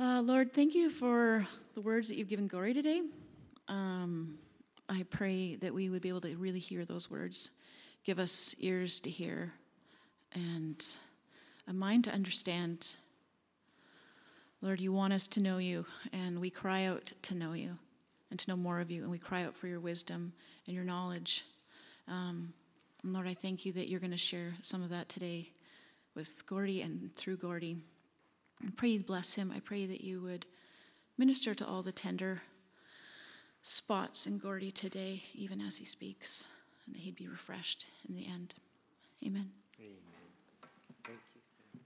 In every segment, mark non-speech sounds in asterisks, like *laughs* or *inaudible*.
Uh, Lord, thank you for the words that you've given Gordy today. Um, I pray that we would be able to really hear those words. Give us ears to hear and a mind to understand. Lord, you want us to know you, and we cry out to know you and to know more of you, and we cry out for your wisdom and your knowledge. Um, and Lord, I thank you that you're going to share some of that today with Gordy and through Gordy. I pray you bless him. I pray that you would minister to all the tender spots in Gordy today, even as he speaks, and that he'd be refreshed in the end. Amen. Amen. Thank you, Sam.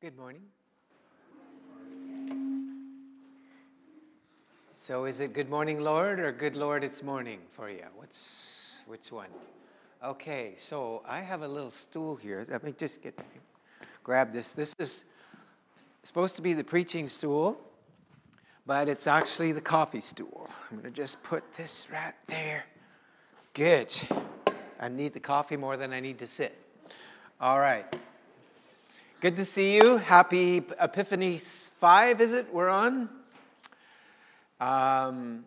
Good morning. So is it good morning, Lord, or good Lord, it's morning for you? What's which one? Okay, so I have a little stool here. Let me just get grab this. This is supposed to be the preaching stool, but it's actually the coffee stool. I'm to just put this right there. Good. I need the coffee more than I need to sit. All right. Good to see you. Happy Epiphany 5, is it? We're on? Um,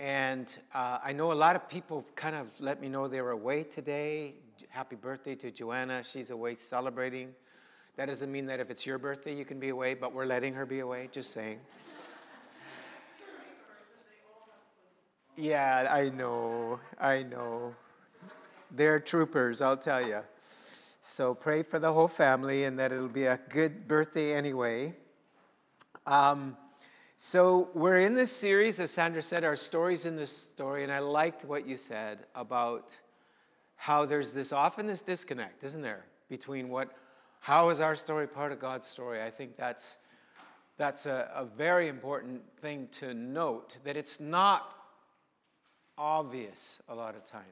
and uh, I know a lot of people kind of let me know they're away today. Happy birthday to Joanna. She's away celebrating. That doesn't mean that if it's your birthday, you can be away, but we're letting her be away, just saying. Yeah, I know. I know. They're troopers, I'll tell you. So pray for the whole family and that it'll be a good birthday anyway. Um, so, we're in this series, as Sandra said, our stories in this story, and I liked what you said about how there's this often this disconnect, isn't there, between what, how is our story part of God's story? I think that's, that's a, a very important thing to note, that it's not obvious a lot of times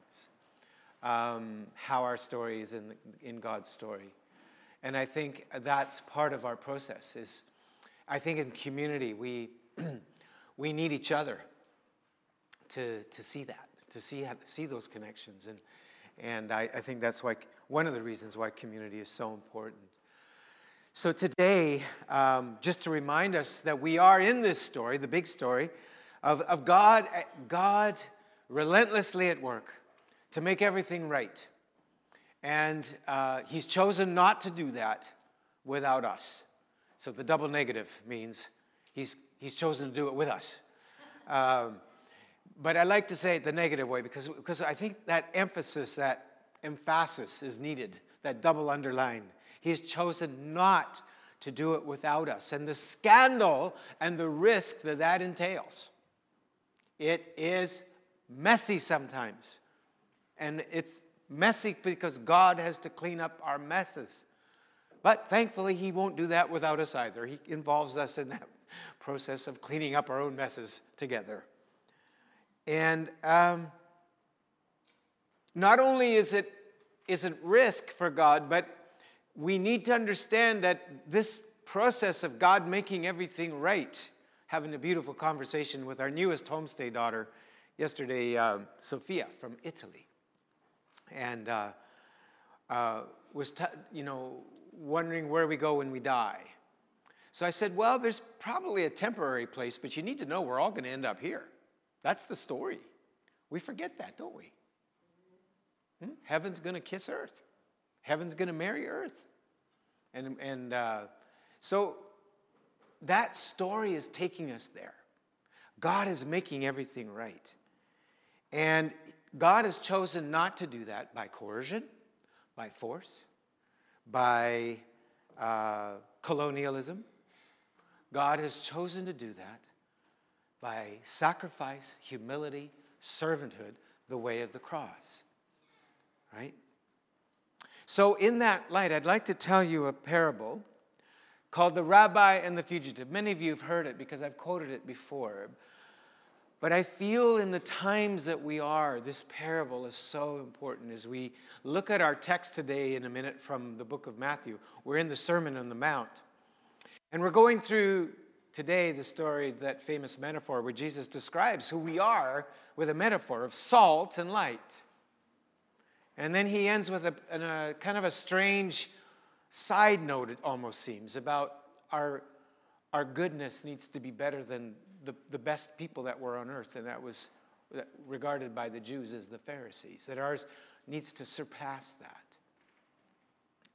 um, how our story is in, in God's story. And I think that's part of our process is, I think in community, we, *clears throat* we need each other to, to see that, to see, see those connections. And, and I, I think that's why, one of the reasons why community is so important. So today, um, just to remind us that we are in this story, the big story, of, of God, God relentlessly at work to make everything right. And uh, He's chosen not to do that without us. So the double negative means He's He's chosen to do it with us. Um, but I like to say it the negative way because, because I think that emphasis, that emphasis is needed, that double underline. He's chosen not to do it without us. And the scandal and the risk that that entails. It is messy sometimes. And it's messy because God has to clean up our messes. But thankfully, He won't do that without us either. He involves us in that process of cleaning up our own messes together. And um, not only is it, is it risk for God, but we need to understand that this process of God making everything right, having a beautiful conversation with our newest homestay daughter yesterday, uh, Sophia from Italy. And uh, uh, was, t- you know, wondering where we go when we die. So I said, Well, there's probably a temporary place, but you need to know we're all going to end up here. That's the story. We forget that, don't we? Hmm? Heaven's going to kiss earth, heaven's going to marry earth. And, and uh, so that story is taking us there. God is making everything right. And God has chosen not to do that by coercion, by force, by uh, colonialism, God has chosen to do that by sacrifice, humility, servanthood, the way of the cross. Right? So, in that light, I'd like to tell you a parable called The Rabbi and the Fugitive. Many of you have heard it because I've quoted it before. But I feel in the times that we are, this parable is so important as we look at our text today in a minute from the book of Matthew. We're in the Sermon on the Mount. And we're going through today the story, that famous metaphor where Jesus describes who we are with a metaphor of salt and light. And then he ends with a, a kind of a strange side note, it almost seems, about our, our goodness needs to be better than the, the best people that were on earth, and that was regarded by the Jews as the Pharisees, that ours needs to surpass that.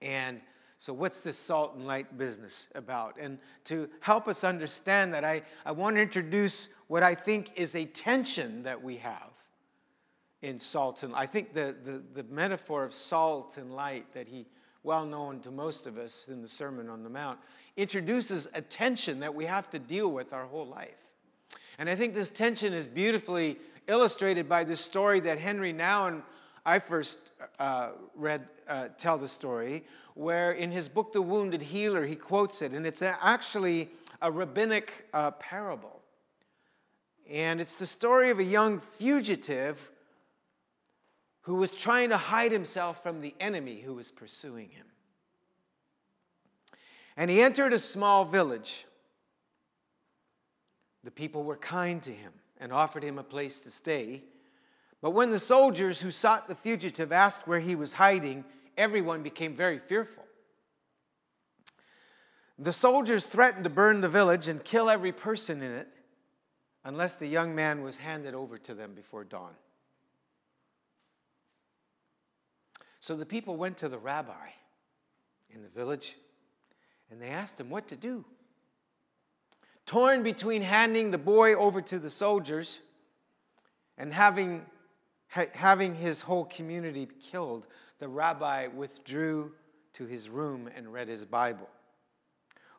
And so, what's this salt and light business about? And to help us understand that, I, I want to introduce what I think is a tension that we have in salt and I think the, the, the metaphor of salt and light that he, well known to most of us in the Sermon on the Mount, introduces a tension that we have to deal with our whole life. And I think this tension is beautifully illustrated by this story that Henry Nouwen I first uh, read, uh, tell the story, where in his book, The Wounded Healer, he quotes it, and it's actually a rabbinic uh, parable. And it's the story of a young fugitive who was trying to hide himself from the enemy who was pursuing him. And he entered a small village. The people were kind to him and offered him a place to stay. But when the soldiers who sought the fugitive asked where he was hiding, everyone became very fearful. The soldiers threatened to burn the village and kill every person in it unless the young man was handed over to them before dawn. So the people went to the rabbi in the village and they asked him what to do. Torn between handing the boy over to the soldiers and having having his whole community killed, the rabbi withdrew to his room and read his Bible,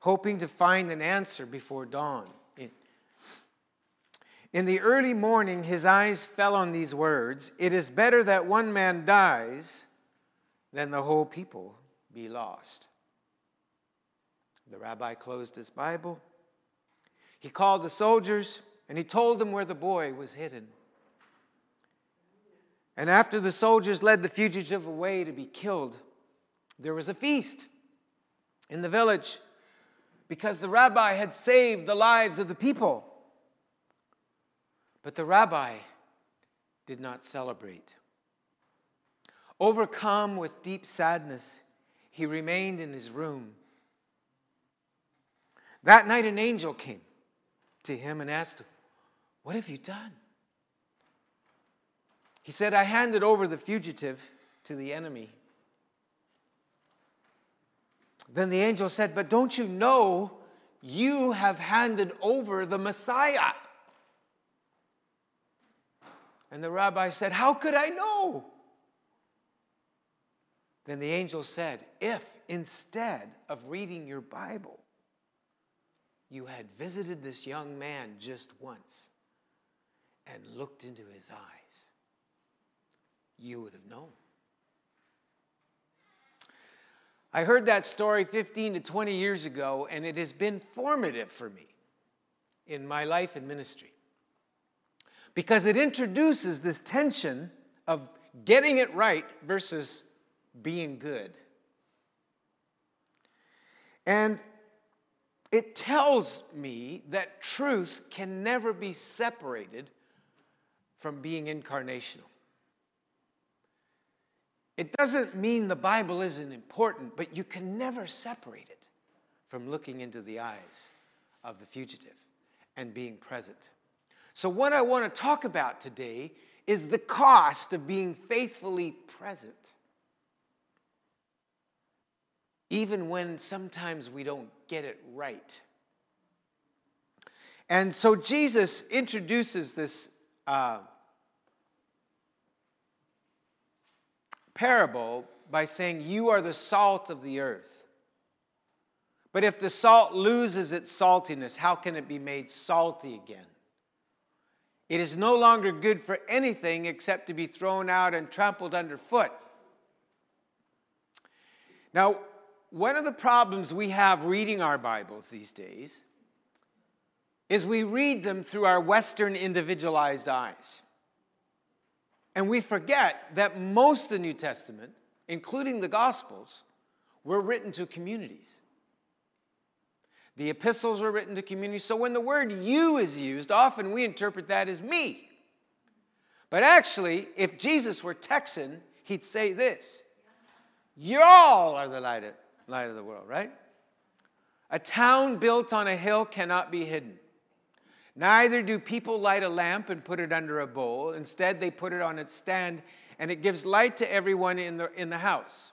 hoping to find an answer before dawn. In the early morning, his eyes fell on these words It is better that one man dies than the whole people be lost. The rabbi closed his Bible. He called the soldiers and he told them where the boy was hidden. And after the soldiers led the fugitive away to be killed, there was a feast in the village because the rabbi had saved the lives of the people. But the rabbi did not celebrate. Overcome with deep sadness, he remained in his room. That night, an angel came to him and asked What have you done? He said, I handed over the fugitive to the enemy. Then the angel said, But don't you know you have handed over the Messiah? And the rabbi said, How could I know? Then the angel said, If instead of reading your Bible, you had visited this young man just once and looked into his eyes, you would have known. I heard that story 15 to 20 years ago, and it has been formative for me in my life and ministry because it introduces this tension of getting it right versus being good. And it tells me that truth can never be separated from being incarnational. It doesn't mean the Bible isn't important, but you can never separate it from looking into the eyes of the fugitive and being present. So, what I want to talk about today is the cost of being faithfully present, even when sometimes we don't get it right. And so, Jesus introduces this. Uh, parable by saying, You are the salt of the earth. But if the salt loses its saltiness, how can it be made salty again? It is no longer good for anything except to be thrown out and trampled underfoot. Now, one of the problems we have reading our Bibles these days is we read them through our Western individualized eyes. And we forget that most of the New Testament, including the Gospels, were written to communities. The epistles were written to communities. So when the word you is used, often we interpret that as me. But actually, if Jesus were Texan, he'd say this Y'all are the light of, light of the world, right? A town built on a hill cannot be hidden. Neither do people light a lamp and put it under a bowl. Instead, they put it on its stand, and it gives light to everyone in the, in the house.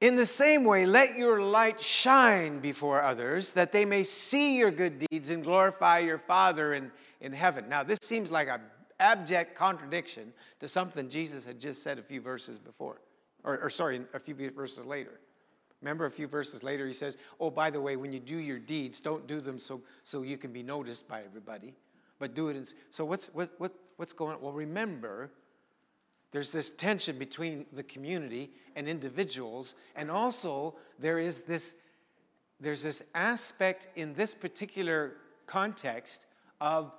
In the same way, let your light shine before others, that they may see your good deeds and glorify your Father in, in heaven. Now, this seems like an abject contradiction to something Jesus had just said a few verses before, or, or sorry, a few verses later. Remember, a few verses later, he says, Oh, by the way, when you do your deeds, don't do them so, so you can be noticed by everybody, but do it. In, so, what's, what, what, what's going on? Well, remember, there's this tension between the community and individuals, and also there is this there's this aspect in this particular context of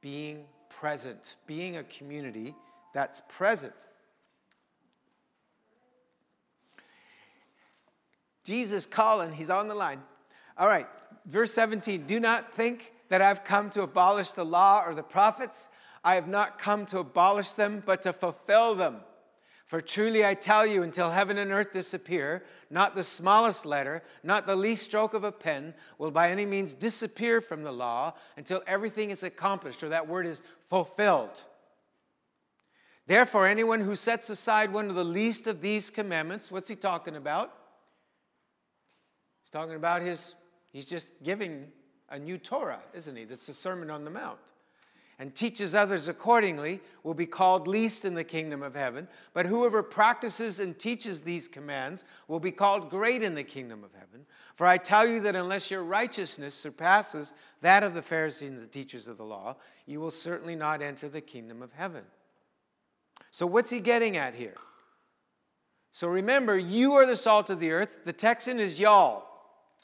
being present, being a community that's present. Jesus calling, he's on the line. All right, verse 17 Do not think that I've come to abolish the law or the prophets. I have not come to abolish them, but to fulfill them. For truly I tell you, until heaven and earth disappear, not the smallest letter, not the least stroke of a pen will by any means disappear from the law until everything is accomplished, or that word is fulfilled. Therefore, anyone who sets aside one of the least of these commandments, what's he talking about? Talking about his, he's just giving a new Torah, isn't he? That's the Sermon on the Mount and teaches others accordingly will be called least in the kingdom of heaven. But whoever practices and teaches these commands will be called great in the kingdom of heaven. For I tell you that unless your righteousness surpasses that of the Pharisees and the teachers of the law, you will certainly not enter the kingdom of heaven. So, what's he getting at here? So, remember, you are the salt of the earth. The Texan is y'all.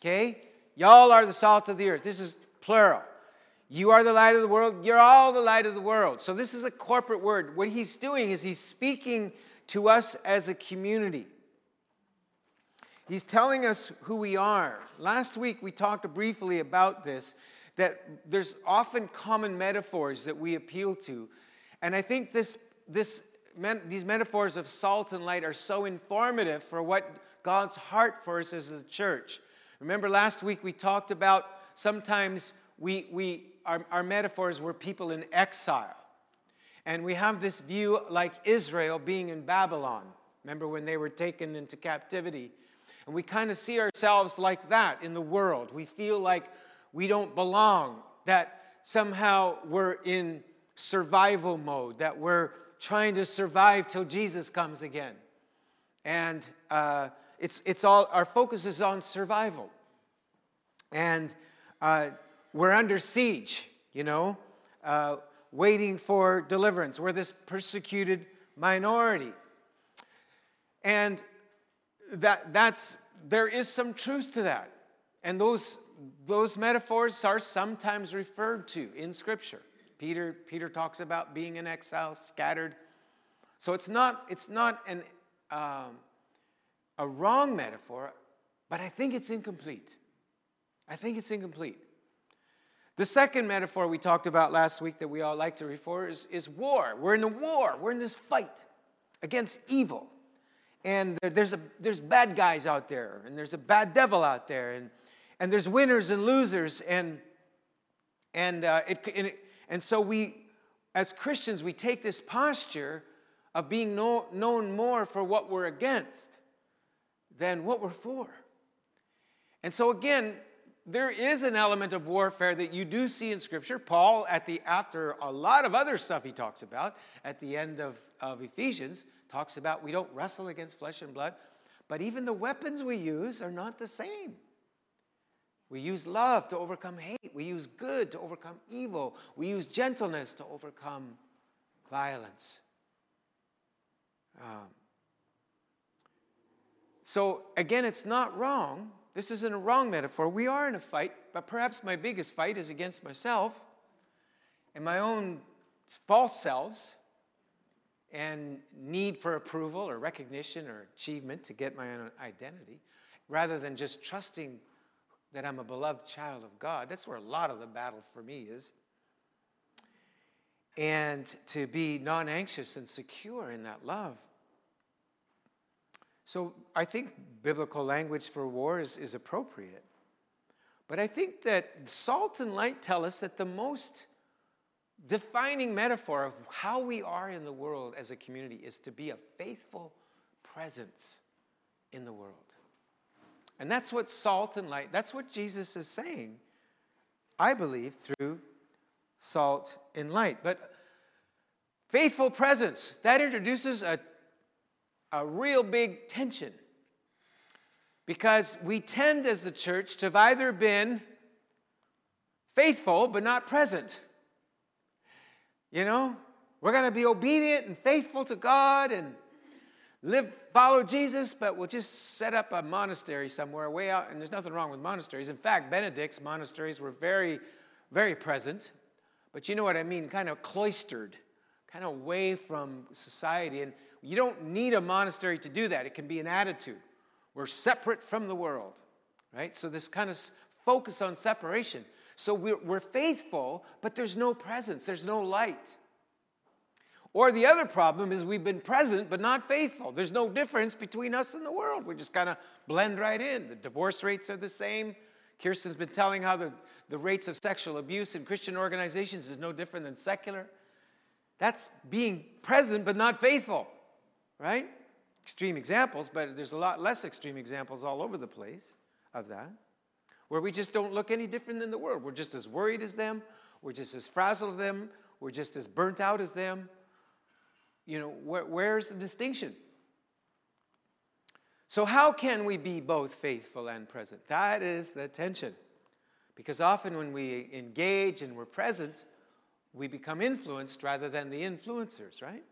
Okay? Y'all are the salt of the earth. This is plural. You are the light of the world. You're all the light of the world. So, this is a corporate word. What he's doing is he's speaking to us as a community. He's telling us who we are. Last week, we talked briefly about this that there's often common metaphors that we appeal to. And I think this, this, these metaphors of salt and light are so informative for what God's heart for us as a church. Remember, last week we talked about sometimes we, we our, our metaphors were people in exile. And we have this view like Israel being in Babylon. Remember when they were taken into captivity? And we kind of see ourselves like that in the world. We feel like we don't belong, that somehow we're in survival mode, that we're trying to survive till Jesus comes again. And uh, it's, it's all, our focus is on survival. And uh, we're under siege, you know, uh, waiting for deliverance. We're this persecuted minority. And that, that's, there is some truth to that. And those, those metaphors are sometimes referred to in Scripture. Peter, Peter talks about being in exile, scattered. So it's not, it's not an, um, a wrong metaphor, but I think it's incomplete. I think it's incomplete. The second metaphor we talked about last week that we all like to refer is, is war. We're in a war. We're in this fight against evil. And there's, a, there's bad guys out there, and there's a bad devil out there, and, and there's winners and losers. And, and, uh, it, and, it, and so we, as Christians, we take this posture of being know, known more for what we're against than what we're for. And so, again, there is an element of warfare that you do see in Scripture. Paul, at the after a lot of other stuff he talks about, at the end of, of Ephesians, talks about we don't wrestle against flesh and blood, but even the weapons we use are not the same. We use love to overcome hate. We use good to overcome evil. We use gentleness to overcome violence. Um, so, again, it's not wrong this isn't a wrong metaphor. We are in a fight, but perhaps my biggest fight is against myself and my own false selves and need for approval or recognition or achievement to get my own identity. rather than just trusting that I'm a beloved child of God. That's where a lot of the battle for me is. And to be non anxious and secure in that love. So I think biblical language for war is, is appropriate. But I think that salt and light tell us that the most defining metaphor of how we are in the world as a community is to be a faithful presence in the world. And that's what salt and light, that's what Jesus is saying, I believe, through salt and light. But faithful presence, that introduces a, a real big tension. Because we tend as the church to have either been faithful but not present. You know, we're going to be obedient and faithful to God and live, follow Jesus, but we'll just set up a monastery somewhere way out. And there's nothing wrong with monasteries. In fact, Benedict's monasteries were very, very present. But you know what I mean? Kind of cloistered, kind of away from society. And you don't need a monastery to do that, it can be an attitude. We're separate from the world, right? So, this kind of focus on separation. So, we're, we're faithful, but there's no presence, there's no light. Or the other problem is we've been present but not faithful. There's no difference between us and the world. We just kind of blend right in. The divorce rates are the same. Kirsten's been telling how the, the rates of sexual abuse in Christian organizations is no different than secular. That's being present but not faithful, right? Extreme examples, but there's a lot less extreme examples all over the place of that, where we just don't look any different than the world. We're just as worried as them, we're just as frazzled as them, we're just as burnt out as them you know, where, where's the distinction? So, how can we be both faithful and present? That is the tension. Because often when we engage and we're present, we become influenced rather than the influencers, right?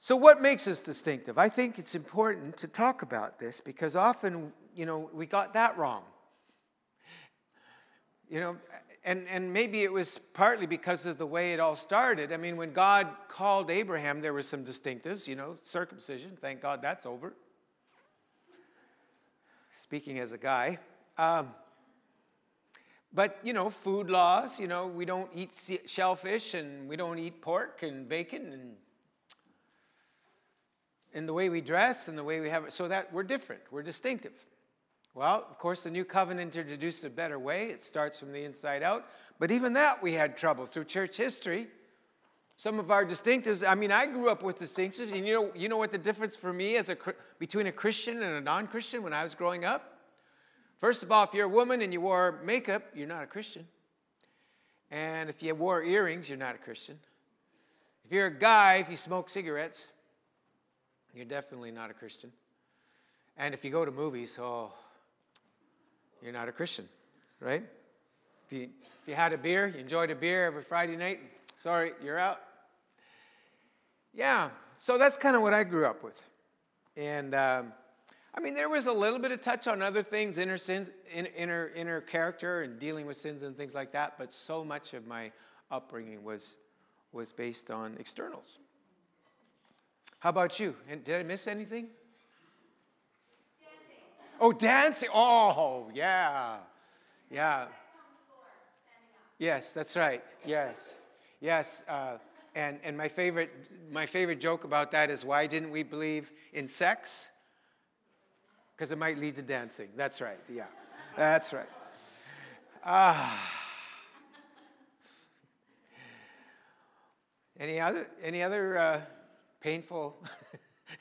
So, what makes us distinctive? I think it's important to talk about this because often, you know, we got that wrong. You know, and, and maybe it was partly because of the way it all started. I mean, when God called Abraham, there were some distinctives, you know, circumcision. Thank God that's over. Speaking as a guy. Um, but, you know, food laws, you know, we don't eat shellfish and we don't eat pork and bacon and in the way we dress and the way we have it. So that we're different, we're distinctive. Well, of course, the new covenant introduced a better way. It starts from the inside out. But even that, we had trouble through church history. Some of our distinctives, I mean, I grew up with distinctives, and you know, you know what the difference for me as a, between a Christian and a non Christian when I was growing up? First of all, if you're a woman and you wore makeup, you're not a Christian. And if you wore earrings, you're not a Christian. If you're a guy, if you smoke cigarettes, you're definitely not a Christian. And if you go to movies, oh, you're not a Christian, right? If you, if you had a beer, you enjoyed a beer every Friday night, sorry, you're out. Yeah, so that's kind of what I grew up with. And um, I mean, there was a little bit of touch on other things, inner, sins, inner, inner character and dealing with sins and things like that, but so much of my upbringing was, was based on externals. How about you? Did I miss anything? Oh, dancing. Oh, yeah. Yeah. Yes, that's right. Yes. Yes. Uh, and, and my, favorite, my favorite joke about that is why didn't we believe in sex? Because it might lead to dancing. That's right. Yeah. That's right. Ah. Any other, any other uh, painful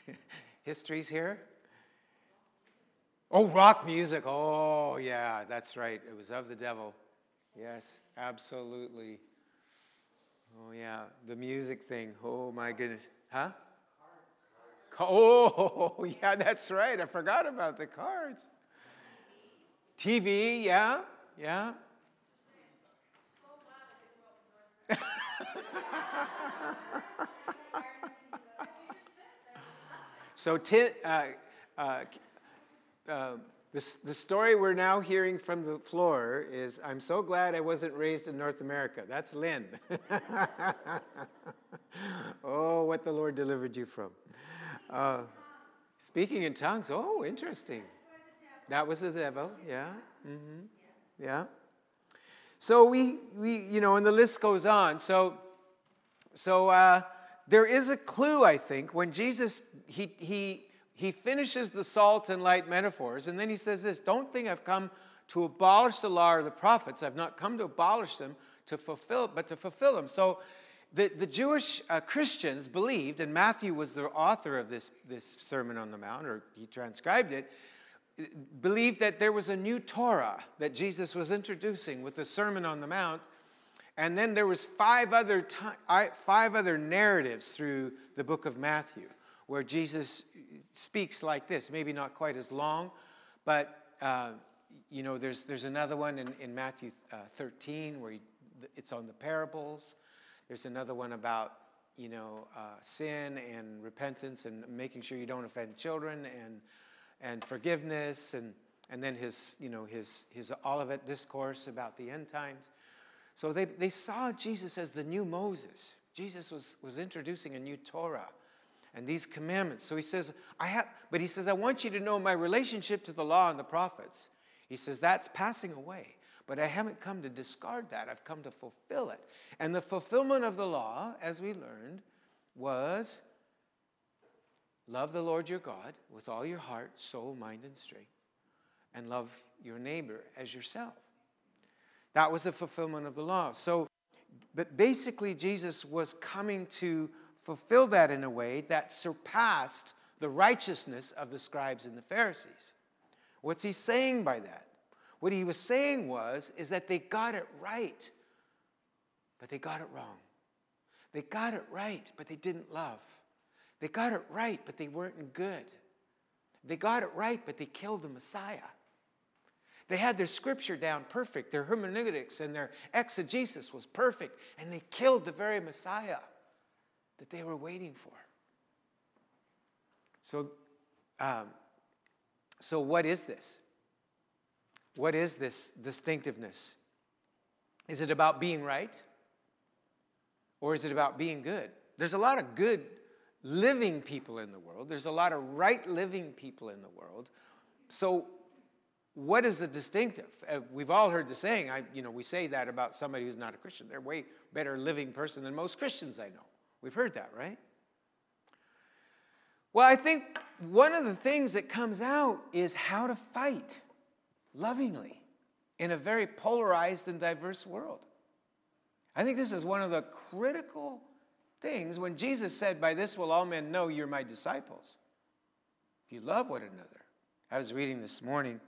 *laughs* histories here? Oh, rock music. Oh, yeah, that's right. It was of the devil. Yes, absolutely. Oh, yeah, the music thing. Oh, my goodness. Huh? Oh, *laughs* yeah, that's right. I forgot about the cards. TV, yeah, yeah. *laughs* so, t- uh, uh, uh, the, the story we're now hearing from the floor is I'm so glad I wasn't raised in North America. That's Lynn. *laughs* oh, what the Lord delivered you from. Uh, Speaking in tongues. Oh, interesting. That was the devil. Yeah. Mm-hmm. Yeah. So we, we, you know, and the list goes on. So, so uh, there is a clue, I think, when Jesus he he he finishes the salt and light metaphors, and then he says this: "Don't think I've come to abolish the law of the prophets. I've not come to abolish them, to fulfill, but to fulfill them." So. The, the Jewish uh, Christians believed, and Matthew was the author of this, this Sermon on the Mount, or he transcribed it, believed that there was a new Torah that Jesus was introducing with the Sermon on the Mount. And then there was five other, five other narratives through the book of Matthew where Jesus speaks like this, maybe not quite as long, but uh, you know, there's, there's another one in, in Matthew uh, 13 where he, it's on the parables. There's another one about, you know, uh, sin and repentance and making sure you don't offend children and and forgiveness and, and then his, you know, his, his Olivet discourse about the end times. So they, they saw Jesus as the new Moses. Jesus was, was introducing a new Torah and these commandments. So he says, I have, but he says, I want you to know my relationship to the law and the prophets. He says, that's passing away. But I haven't come to discard that. I've come to fulfill it. And the fulfillment of the law, as we learned, was Love the Lord your God with all your heart, soul, mind, and strength, and love your neighbor as yourself. That was the fulfillment of the law. So, but basically, Jesus was coming to fulfill that in a way that surpassed the righteousness of the scribes and the Pharisees. What's he saying by that? What he was saying was is that they got it right, but they got it wrong. They got it right, but they didn't love. They got it right, but they weren't good. They got it right, but they killed the Messiah. They had their scripture down perfect, their hermeneutics and their exegesis was perfect, and they killed the very Messiah that they were waiting for. So, um, so what is this? What is this distinctiveness? Is it about being right? Or is it about being good? There's a lot of good living people in the world. There's a lot of right living people in the world. So, what is the distinctive? Uh, we've all heard the saying, I, you know, we say that about somebody who's not a Christian. They're a way better living person than most Christians I know. We've heard that, right? Well, I think one of the things that comes out is how to fight lovingly in a very polarized and diverse world. I think this is one of the critical things when Jesus said, By this will all men know you're my disciples. If you love one another. I was reading this morning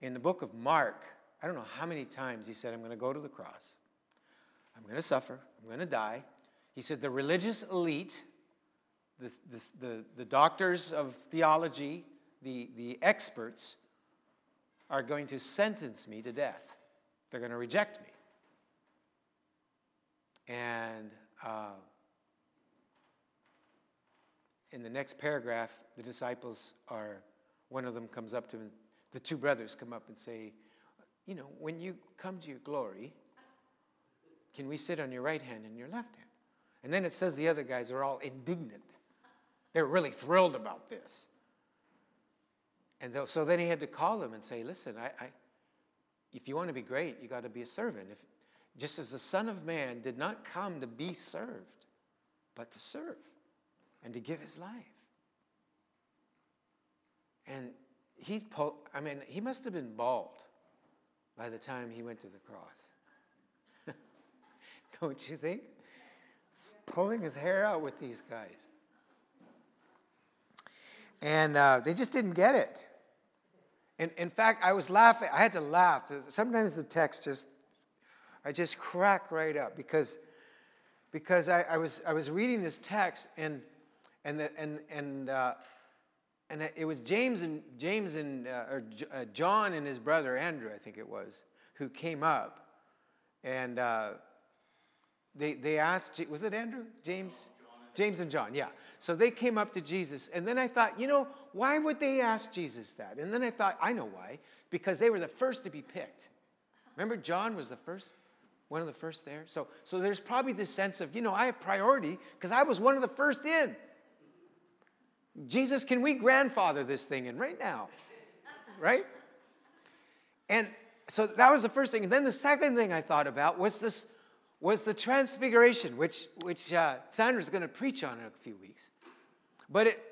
in the book of Mark. I don't know how many times he said, I'm going to go to the cross. I'm going to suffer. I'm going to die. He said, The religious elite, the, the, the, the doctors of theology, the, the experts, are going to sentence me to death. They're going to reject me. And uh, in the next paragraph, the disciples are, one of them comes up to him, the two brothers come up and say, You know, when you come to your glory, can we sit on your right hand and your left hand? And then it says the other guys are all indignant. They're really thrilled about this. And so then he had to call them and say, Listen, I, I if you want to be great, you got to be a servant. If, just as the Son of Man did not come to be served, but to serve and to give his life. And he, I mean, he must have been bald by the time he went to the cross. *laughs* Don't you think? Pulling his hair out with these guys. And uh, they just didn't get it. And in fact, I was laughing. I had to laugh. Sometimes the text just I just crack right up because, because I, I, was, I was reading this text and, and, the, and, and, uh, and it was James and, James and uh, or uh, John and his brother Andrew, I think it was, who came up and uh, they, they asked, was it Andrew? James? James and John, yeah. So they came up to Jesus, and then I thought, you know, why would they ask Jesus that? And then I thought, I know why. Because they were the first to be picked. Remember, John was the first one of the first there. So, so there's probably this sense of, you know, I have priority because I was one of the first in. Jesus, can we grandfather this thing in right now? Right? And so that was the first thing. And then the second thing I thought about was this was the transfiguration, which which uh, Sandra's going to preach on in a few weeks. But it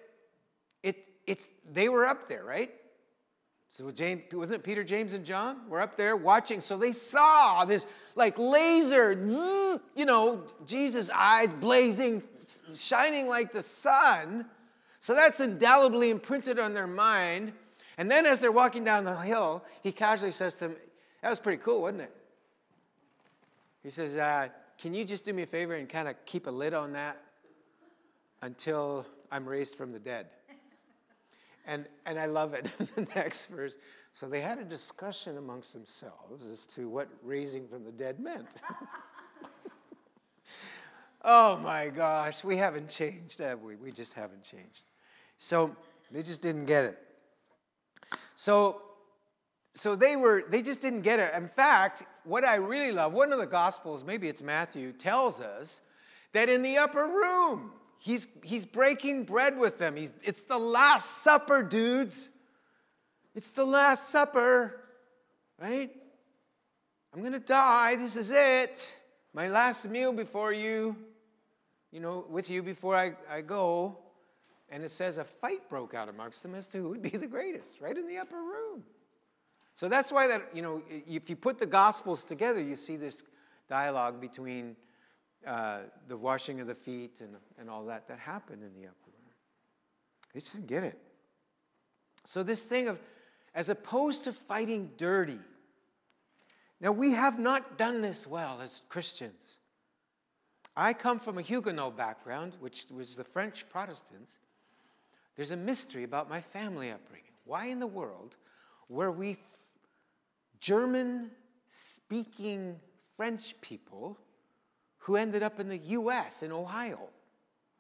it it's they were up there, right? So James wasn't it Peter, James, and John? We're up there watching. So they saw this like laser, you know, Jesus' eyes blazing, shining like the sun. So that's indelibly imprinted on their mind. And then as they're walking down the hill, he casually says to them, That was pretty cool, wasn't it? He says, uh, Can you just do me a favor and kind of keep a lid on that until I'm raised from the dead? And, and I love it, *laughs* the next verse. So they had a discussion amongst themselves as to what raising from the dead meant. *laughs* oh my gosh, we haven't changed, have we? We just haven't changed. So they just didn't get it. So, so they were, they just didn't get it. In fact, what I really love, one of the Gospels, maybe it's Matthew, tells us that in the upper room, he's, he's breaking bread with them. He's, it's the Last Supper, dudes. It's the Last Supper, right? I'm going to die. This is it. My last meal before you, you know, with you before I, I go. And it says a fight broke out amongst them as to who would be the greatest, right in the upper room. So that's why that, you know, if you put the Gospels together, you see this dialogue between uh, the washing of the feet and, and all that that happened in the upper room. They just didn't get it. So, this thing of, as opposed to fighting dirty, now we have not done this well as Christians. I come from a Huguenot background, which was the French Protestants. There's a mystery about my family upbringing. Why in the world were we German speaking French people who ended up in the US, in Ohio?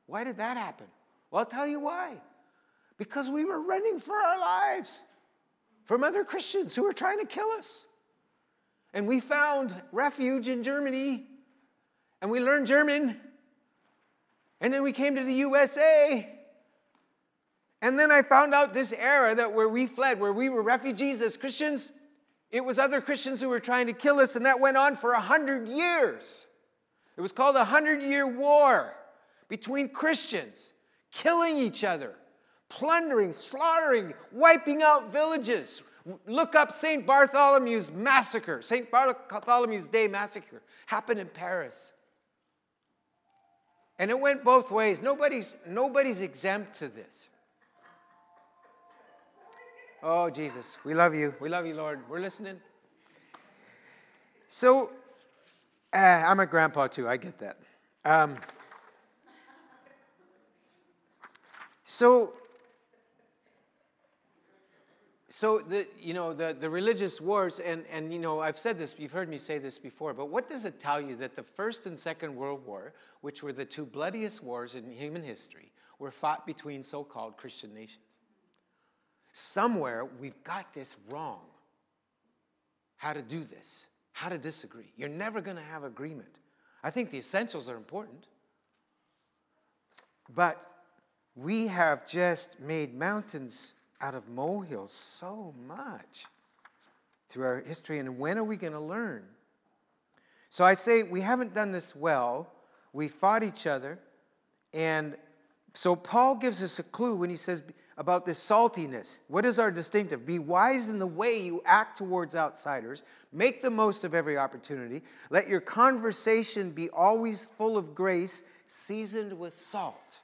Why did that happen? Well, I'll tell you why. Because we were running for our lives from other Christians who were trying to kill us. And we found refuge in Germany and we learned German. And then we came to the USA and then I found out this era that where we fled, where we were refugees as Christians, it was other Christians who were trying to kill us, and that went on for a hundred years. It was called a hundred year war between Christians, killing each other, plundering, slaughtering, wiping out villages. Look up St. Bartholomew's massacre, St. Bartholomew's Day massacre, happened in Paris. And it went both ways. Nobody's, nobody's exempt to this. Oh, Jesus, we love you. We love you, Lord. We're listening. So, uh, I'm a grandpa too. I get that. Um, so, so the you know the, the religious wars and and you know I've said this. You've heard me say this before. But what does it tell you that the first and second World War, which were the two bloodiest wars in human history, were fought between so-called Christian nations? Somewhere we've got this wrong. How to do this, how to disagree. You're never going to have agreement. I think the essentials are important. But we have just made mountains out of molehills so much through our history. And when are we going to learn? So I say we haven't done this well. We fought each other. And so Paul gives us a clue when he says, about this saltiness. What is our distinctive? Be wise in the way you act towards outsiders. Make the most of every opportunity. Let your conversation be always full of grace, seasoned with salt,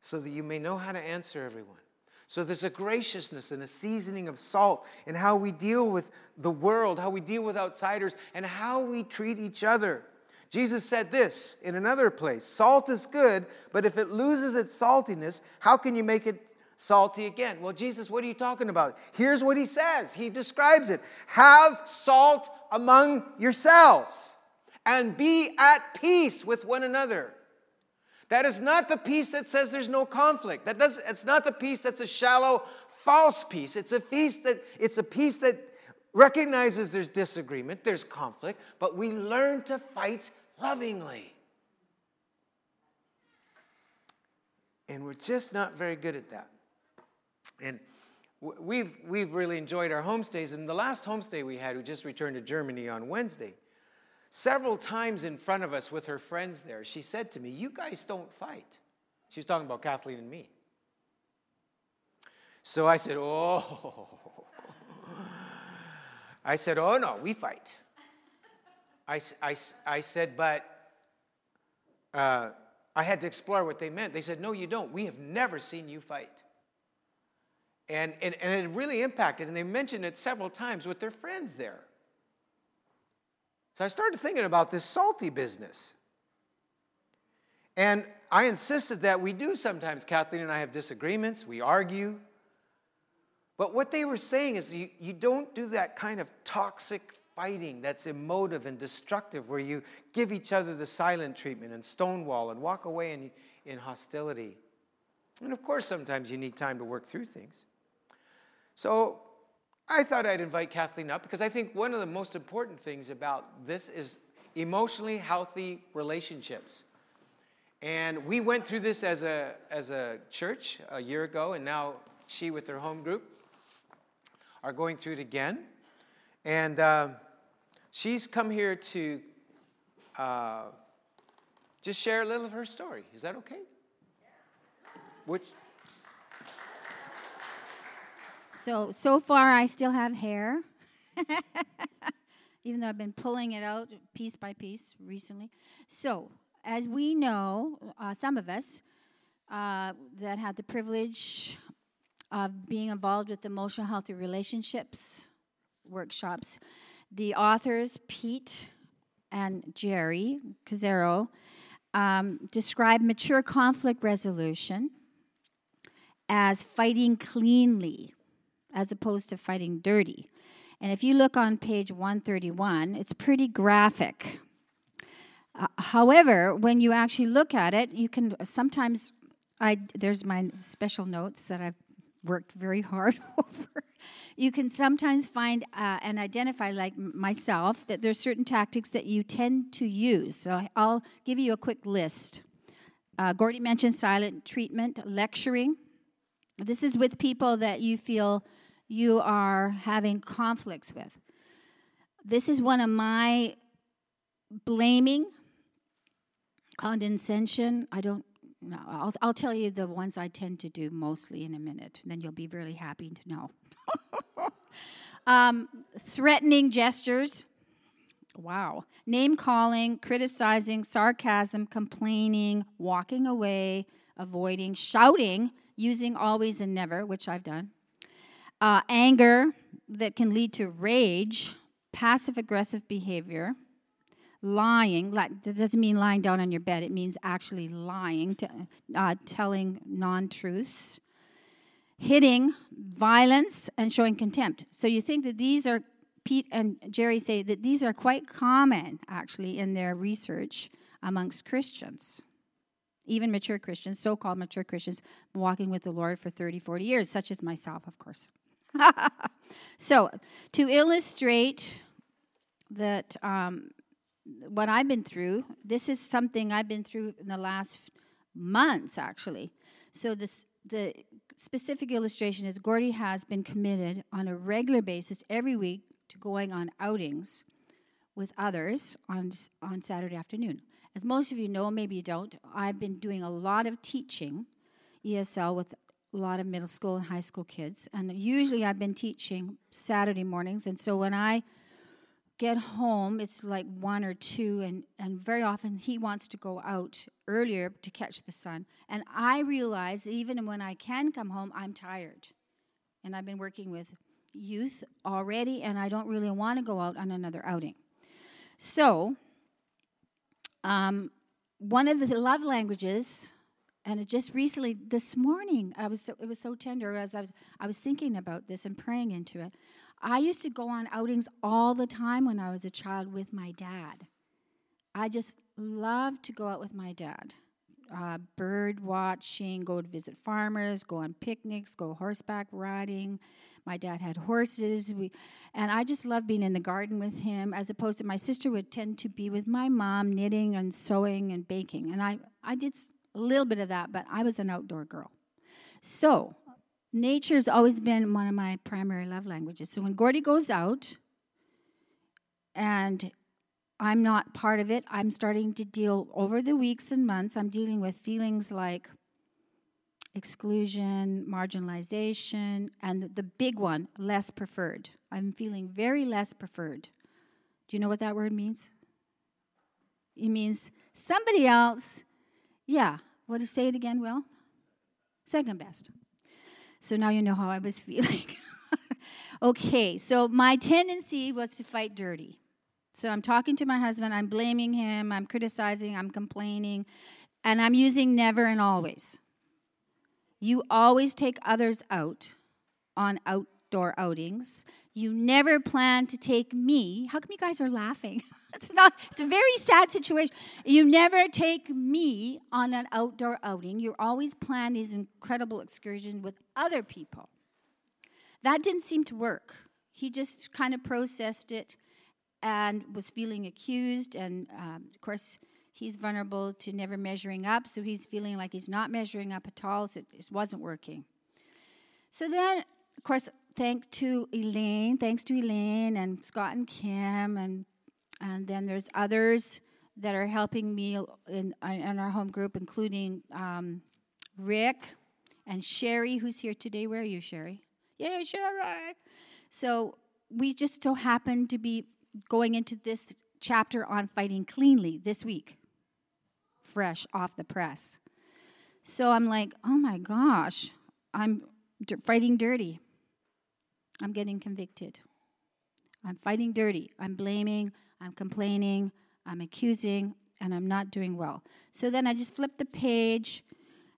so that you may know how to answer everyone. So there's a graciousness and a seasoning of salt in how we deal with the world, how we deal with outsiders, and how we treat each other. Jesus said this in another place Salt is good, but if it loses its saltiness, how can you make it salty again? Well, Jesus, what are you talking about? Here's what he says He describes it Have salt among yourselves and be at peace with one another. That is not the peace that says there's no conflict. That does, it's not the peace that's a shallow, false peace. It's a peace that it's a peace that recognizes there's disagreement, there's conflict, but we learn to fight lovingly. And we're just not very good at that. And we've, we've really enjoyed our homestays. And the last homestay we had, we just returned to Germany on Wednesday, several times in front of us with her friends there, she said to me, You guys don't fight. She was talking about Kathleen and me. So I said, Oh. *laughs* I said, Oh, no, we fight. I, I, I said, But uh, I had to explore what they meant. They said, No, you don't. We have never seen you fight. And, and, and it really impacted, and they mentioned it several times with their friends there. So I started thinking about this salty business. And I insisted that we do sometimes. Kathleen and I have disagreements, we argue. But what they were saying is you, you don't do that kind of toxic fighting that's emotive and destructive, where you give each other the silent treatment and stonewall and walk away in, in hostility. And of course, sometimes you need time to work through things. So I thought I'd invite Kathleen up because I think one of the most important things about this is emotionally healthy relationships. And we went through this as a, as a church a year ago, and now she, with her home group, are going through it again. And uh, she's come here to uh, just share a little of her story. Is that okay? Which, So, so far, I still have hair, *laughs* even though I've been pulling it out piece by piece recently. So, as we know, uh, some of us uh, that had the privilege of being involved with emotional healthy relationships workshops, the authors, Pete and Geri Scazzero, um, describe mature conflict resolution as fighting cleanly as opposed to fighting dirty. And if you look on page 131, it's pretty graphic. Uh, however, when you actually look at it, you can sometimes I there's my special notes that I've worked very hard *laughs* over. You can sometimes find uh, and identify, like myself, that there's certain tactics that you tend to use. So I'll give you a quick list. Uh, Gordy mentioned silent treatment, lecturing. This is with people that you feel you are having conflicts with. This is one of my blaming, condescension. I don't know. I'll, I'll tell you the ones I tend to do mostly in a minute, then you'll be really happy to know. *laughs* um, threatening gestures. Wow. Name calling, criticizing, sarcasm, complaining, walking away, avoiding, shouting, using always and never, which I've done, uh, anger that can lead to rage, passive aggressive behavior, lying. Like, that doesn't mean lying down on your bed, it means actually lying, to, uh, telling non truths, hitting, violence, and showing contempt. So you think that these are, Pete and Geri say that these are quite common actually in their research amongst Christians even mature Christians, so called mature Christians, walking with the Lord for 30, 40 years, such as myself, of course. *laughs* so, to illustrate that um, what I've been through, this is something I've been through in the last months, actually. So, this the specific illustration is Gordy has been committed on a regular basis every week to going on outings with others on on Saturday afternoon. As most of you know, maybe you don't, I've been doing a lot of teaching ESL with a lot of middle school and high school kids. And usually I've been teaching Saturday mornings. And so when I get home, it's like one or two, and, and very often he wants to go out earlier to catch the sun. And I realize even when I can come home, I'm tired. And I've been working with youth already, and I don't really want to go out on another outing. So, um, one of the love languages and it just recently this morning i was so, it was so tender as i was i was thinking about this and praying into it i used to go on outings all the time when i was a child with my dad. I just loved to go out with my dad. Uh, bird watching go to visit farmers go on picnics go horseback riding. My dad had horses. We, and i just loved being in the garden with him as opposed to my sister would tend to be with my mom knitting and sewing and baking. And i, I did a little bit of that, but I was an outdoor girl. So, nature's always been one of my primary love languages. So, when Gordy goes out and I'm not part of it, I'm starting to deal over the weeks and months, I'm dealing with feelings like exclusion, marginalization, and the big one, less preferred. I'm feeling very less preferred. Do you know what that word means? It means somebody else, yeah, what to say it again, Will? Second best. So now you know how I was *laughs* feeling. okay, so my tendency was to fight dirty. So I'm talking to my husband, I'm blaming him, I'm criticizing, I'm complaining, and I'm using never and always. You always take others out on outdoor outings. You never plan to take me. How come you guys are laughing? *laughs* it's not it's a very sad situation. You never take me on an outdoor outing. You always plan these incredible excursions with other people. That didn't seem to work. He just kind of processed it and was feeling accused and um, of course he's vulnerable to never measuring up, so he's feeling like he's not measuring up at all, so it wasn't working. So then, of course, thanks to Elaine, thanks to Elaine and Scott and Kim, and and then there's others that are helping me in, in our home group, including um, Rick and Sherry, who's here today. Where are you, Sherry? Yeah, Sherry. So we just so happen to be going into this chapter on fighting cleanly this week fresh off the press. So I'm like, oh my gosh, I'm fighting dirty. I'm getting convicted. I'm fighting dirty. I'm blaming, I'm complaining, I'm accusing, and I'm not doing well. So then I just flip the page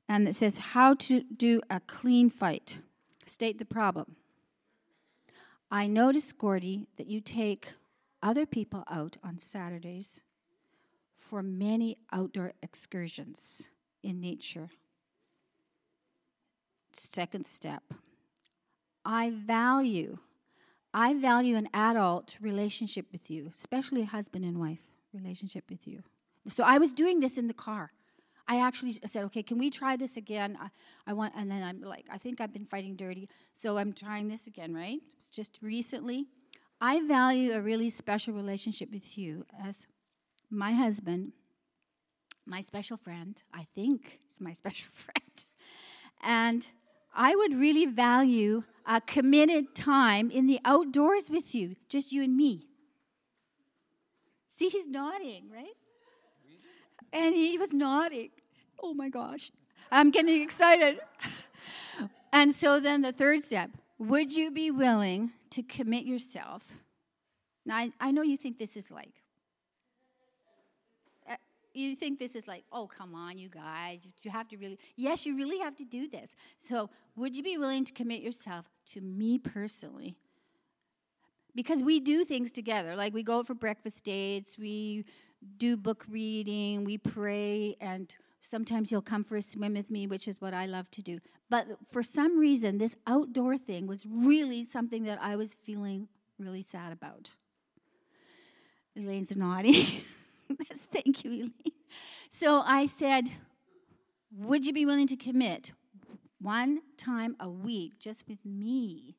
and it says how to do a clean fight. State the problem. I notice, Gordy, that you take other people out on Saturdays for many outdoor excursions in nature. Second step I value, I value an adult relationship with you, especially a husband and wife relationship with you. So I was doing this in the car. I actually said, okay, can we try this again? I, I, want, and then I'm like, I think I've been fighting dirty, so I'm trying this again, right? Just recently. I value a really special relationship with you as my husband, my special friend, I think is my *laughs* special friend, and I would really value a committed time in the outdoors with you, just you and me. See, he's nodding, right? And he was nodding. Oh my gosh, I'm getting excited. *laughs* and so then the third step would you be willing to commit yourself? Now, I, I know you think this is like you think this is like, oh, come on, you guys, you have to really, yes, you really have to do this. So, would you be willing to commit yourself to me personally? Because we do things together. Like we go for breakfast dates, we do book reading, we pray, and sometimes you'll come for a swim with me, which is what I love to do. But for some reason, this outdoor thing was really something that I was feeling really sad about. Elaine's nodding. *laughs* *laughs* Thank you, Elaine. So I said, Would you be willing to commit one time a week just with me?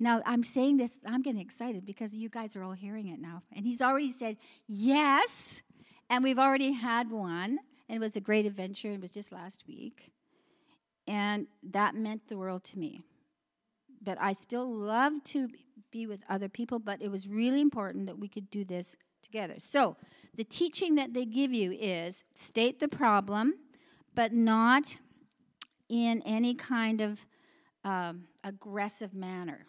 Now, I'm saying this, I'm getting excited because you guys are all hearing it now. And he's already said yes. And we've already had one. And it was a great adventure. It was just last week. And that meant the world to me. But I still love to be with other people, but it was really important that we could do this together. So, the teaching that they give you is state the problem, but not in any kind of um, aggressive manner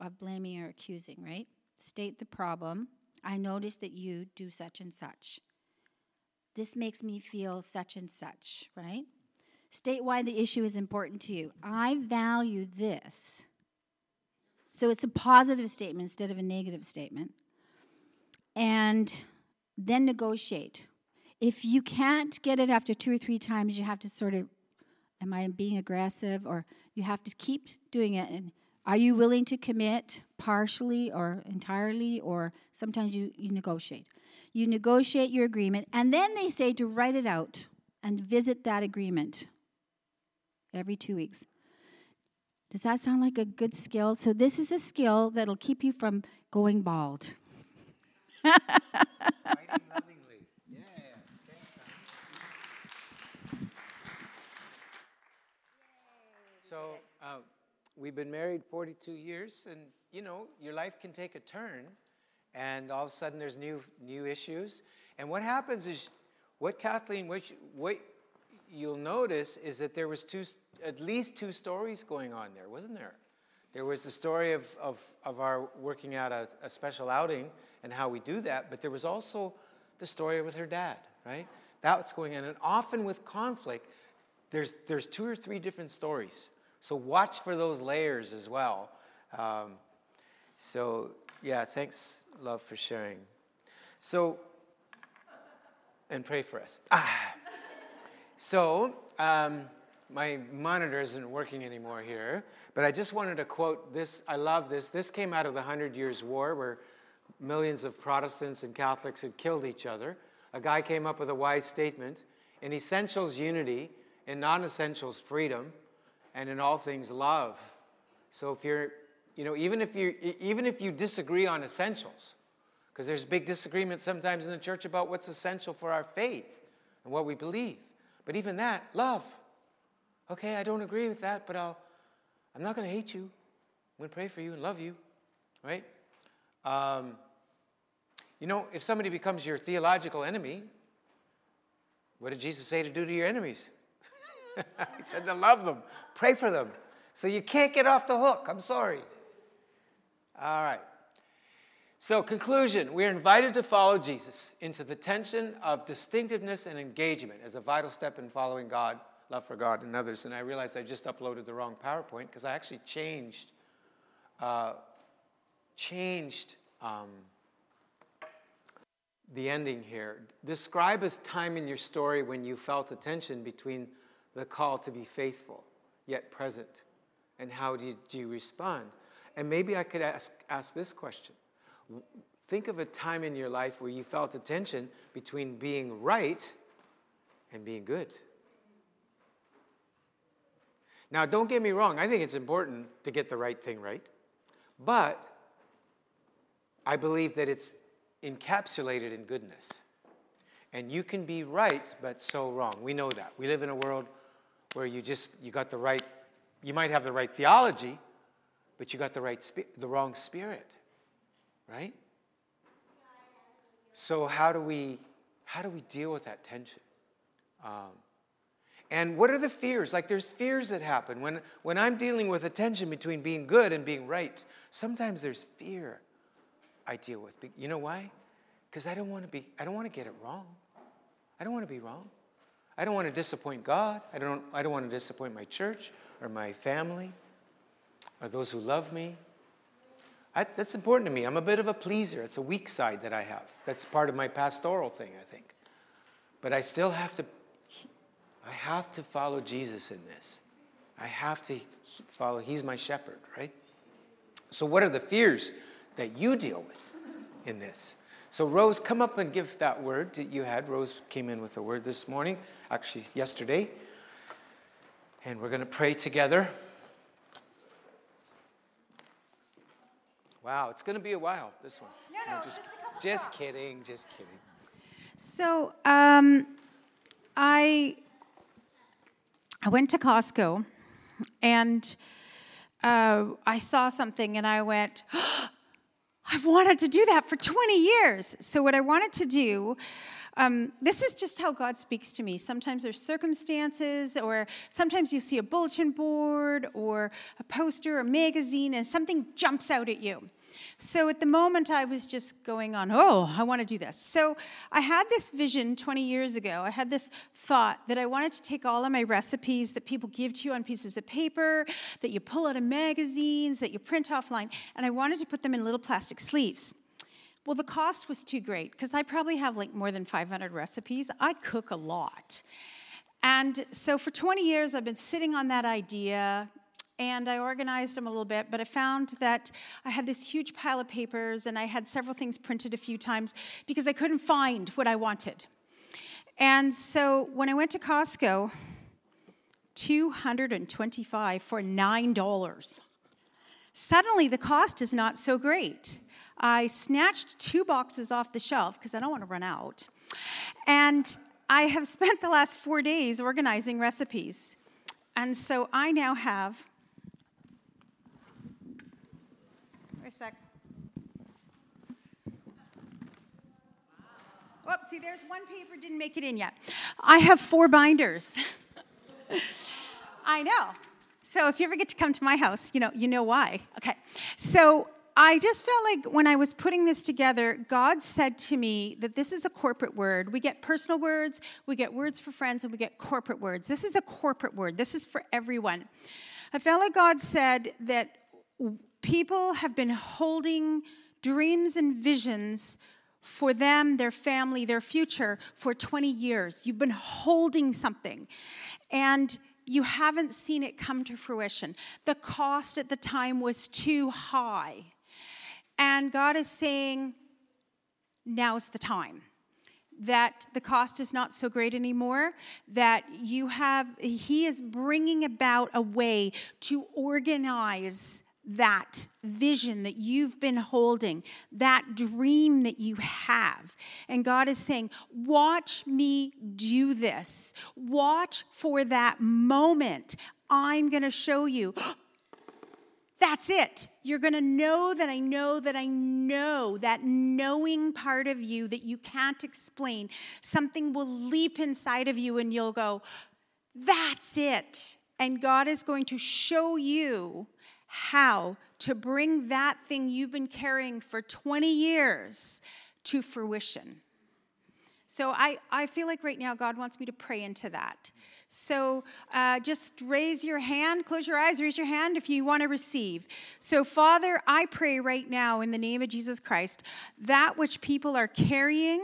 of blaming or accusing, right? State the problem. I notice that you do such and such. This makes me feel such and such, right? State why the issue is important to you. I value this. So it's a positive statement instead of a negative statement. And then negotiate. If you can't get it after two or three times, you have to sort of, am I being aggressive? Or you have to keep doing it. And are you willing to commit partially or entirely? Or sometimes you, you negotiate. You negotiate your agreement, and then they say to write it out and visit that agreement every two weeks. Does that sound like a good skill? So, this is a skill that'll keep you from going bald. *laughs* So, uh, we've been married 42 years, and you know, your life can take a turn, and all of a sudden there's new new issues. And what happens is, what Kathleen, what, you, what you'll notice is that there was two, at least two stories going on there, wasn't there? There was the story of, of, of our working out a, a special outing and how we do that, but there was also the story with her dad, right? That's going on. And often with conflict, there's, there's two or three different stories. So watch for those layers as well. Um, so, yeah, thanks, love, for sharing. So, and pray for us. Ah. So, um, my monitor isn't working anymore here, but I just wanted to quote this. I love this. This came out of the Hundred Years' War, where millions of Protestants and Catholics had killed each other. A guy came up with a wise statement in essentials, unity, in non essentials, freedom, and in all things, love. So if you're, you know, even if you even if you disagree on essentials, because there's big disagreement sometimes in the church about what's essential for our faith and what we believe. But even that, love. Okay, I don't agree with that, but I'll, I'm not going to hate you. I'm going to pray for you and love you, right? Um, you know, if somebody becomes your theological enemy, what did Jesus say to do to your enemies? *laughs* he said to love them, pray for them. So you can't get off the hook. I'm sorry. All right. So, conclusion we are invited to follow Jesus into the tension of distinctiveness and engagement as a vital step in following God, love for God and others. And I realized I just uploaded the wrong PowerPoint because I actually changed, uh, changed um, the ending here. Describe a time in your story when you felt a tension between the call to be faithful yet present, and how did you respond? And maybe I could ask, ask this question Think of a time in your life where you felt a tension between being right and being good. Now, don't get me wrong, I think it's important to get the right thing right. But I believe that it's encapsulated in goodness. And you can be right, but so wrong. We know that. We live in a world where you just, you got the right, you might have the right theology, but you got the right, the wrong spirit right? So how do we how do we deal with that tension? Um, and what are the fears? Like there's fears that happen when when I'm dealing with a tension between being good and being right. Sometimes there's fear I deal with. You know why? Because I don't want to be I don't want to get it wrong. I don't want to be wrong. I don't want to disappoint God. I don't I don't want to disappoint my church or my family or those who love me. I, that's important to me. I'm a bit of a pleaser. It's a weak side that I have. That's part of my pastoral thing, I think. But I still have to, I have to follow Jesus in this. I have to follow, he's my shepherd, right? So, what are the fears that you deal with in this? So, Rose, come up and give that word that you had. Rose came in with a word this morning, actually, yesterday. And we're going to pray together. Wow, it's going to be a while, this one. No, no, just, just, just kidding, just kidding. So, um, I I went to Costco and uh, I saw something and I went, *gasps* oh, I've wanted to do that for 20 years. So, what I wanted to do um, this is just how God speaks to me. Sometimes there's circumstances, or sometimes you see a bulletin board, or a poster, or magazine, and something jumps out at you. So at the moment, I was just going on, oh, I want to do this. So I had this vision 20 years ago. I had this thought that I wanted to take all of my recipes that people give to you on pieces of paper, that you pull out of magazines, that you print offline, and I wanted to put them in little plastic sleeves. Well, the cost was too great because I probably have like more than 500 recipes. I cook a lot. And so for 20 years, I've been sitting on that idea and I organized them a little bit, but I found that I had this huge pile of papers and I had several things printed a few times because I couldn't find what I wanted. And so when I went to Costco, 225 for $9. Suddenly the cost is not so great. I snatched two boxes off the shelf because I don't want to run out. And I have spent the last four days organizing recipes. And so I now have. Oh, see, there's one paper didn't make it in yet. I have four binders. *laughs* I know. So if you ever get to come to my house, you know, you know why. Okay. So I just felt like when I was putting this together, God said to me that this is a corporate word. We get personal words, we get words for friends, and we get corporate words. This is a corporate word. This is for everyone. I felt like God said that people have been holding dreams and visions for them, their family, their future for 20 years. You've been holding something. And you haven't seen it come to fruition. The cost at the time was too high. And God is saying, now's the time. That the cost is not so great anymore, that you have, He is bringing about a way to organize that vision that you've been holding, that dream that you have. And God is saying, Watch me do this. Watch for that moment. I'm going to show you. *gasps* That's it. You're going to know that I know that I know, that knowing part of you that you can't explain. Something will leap inside of you and you'll go, That's it. And God is going to show you how to bring that thing you've been carrying for 20 years to fruition. So I, I feel like right now God wants me to pray into that. So uh, just raise your hand, close your eyes, raise your hand if you want to receive. So, Father, I pray right now in the name of Jesus Christ that which people are carrying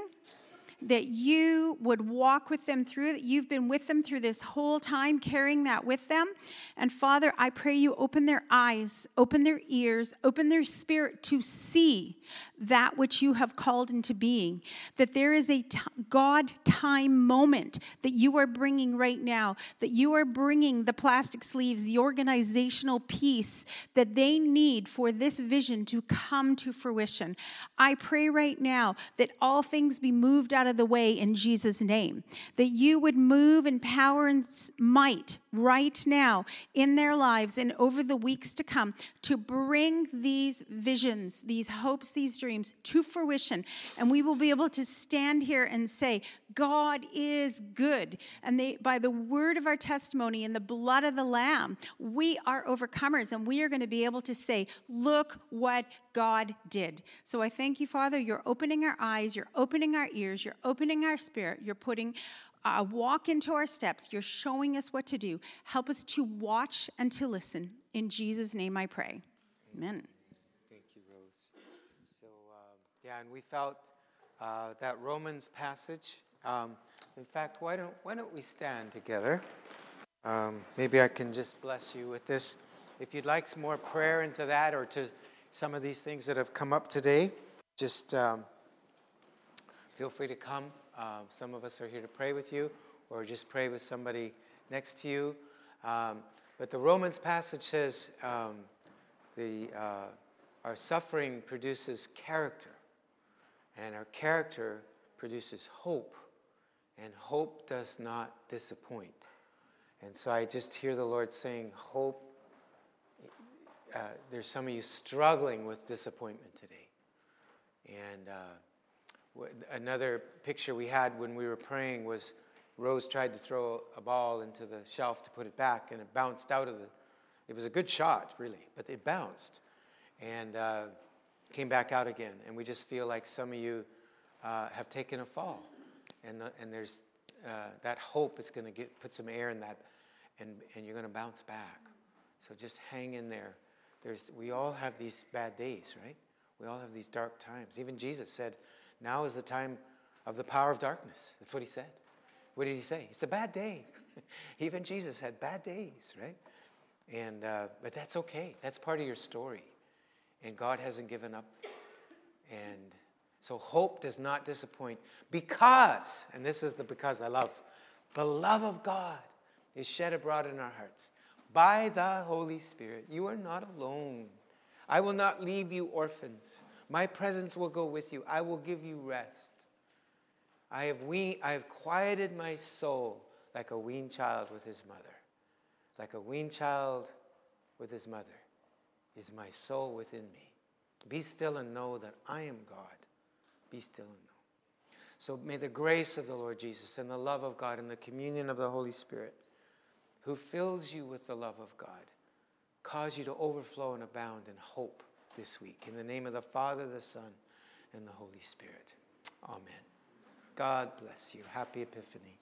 that you would walk with them through, that you've been with them through this whole time, carrying that with them. And Father, I pray you open their eyes, open their ears, open their spirit to see that which you have called into being. That there is a t- God time moment that you are bringing right now, that you are bringing the plastic sleeves, the organizational piece that they need for this vision to come to fruition. I pray right now that all things be moved out of of the way in Jesus' name. That you would move in power and might right now in their lives and over the weeks to come to bring these visions, these hopes, these dreams to fruition. And we will be able to stand here and say, God is good. And they, by the word of our testimony and the blood of the Lamb, we are overcomers. And we are going to be able to say, Look what God did. So I thank you, Father. You're opening our eyes, you're opening our ears, you're opening our spirit, you're putting a walk into our steps. You're showing us what to do. Help us to watch and to listen. In Jesus' name I pray. Amen. Thank you, Rose. So, um, yeah, and we felt uh, that Romans passage. Um, in fact, why don't, why don't we stand together? Um, maybe I can just bless you with this. If you'd like some more prayer into that or to some of these things that have come up today, just um, feel free to come. Uh, some of us are here to pray with you or just pray with somebody next to you. Um, but the Romans passage says um, the, uh, our suffering produces character, and our character produces hope, and hope does not disappoint. And so I just hear the Lord saying, Hope. Uh, there's some of you struggling with disappointment today. And uh, Another picture we had when we were praying was Rose tried to throw a ball into the shelf to put it back, and it bounced out of the. It was a good shot, really, but it bounced and uh, came back out again. And we just feel like some of you uh, have taken a fall, and the, and there's uh, that hope is going to get put some air in that, and and you're going to bounce back. So just hang in there. There's we all have these bad days, right? We all have these dark times. Even Jesus said now is the time of the power of darkness. That's what he said. What did he say? It's a bad day. *laughs* Even Jesus had bad days, right? And uh, but that's okay. That's part of your story, and God hasn't given up. And So hope does not disappoint because, and this is the because I love, the love of God is shed abroad in our hearts by the Holy Spirit. You are not alone. I will not leave you orphans. My presence will go with you. I will give you rest. I have, we- I have quieted my soul like a weaned child with his mother. Like a weaned child with his mother is my soul within me. Be still and know that I am God. Be still and know. So may the grace of the Lord Jesus and the love of God and the communion of the Holy Spirit, who fills you with the love of God, cause you to overflow and abound in hope this week. In the name of the Father, the Son, and the Holy Spirit. Amen. God bless you. Happy Epiphany.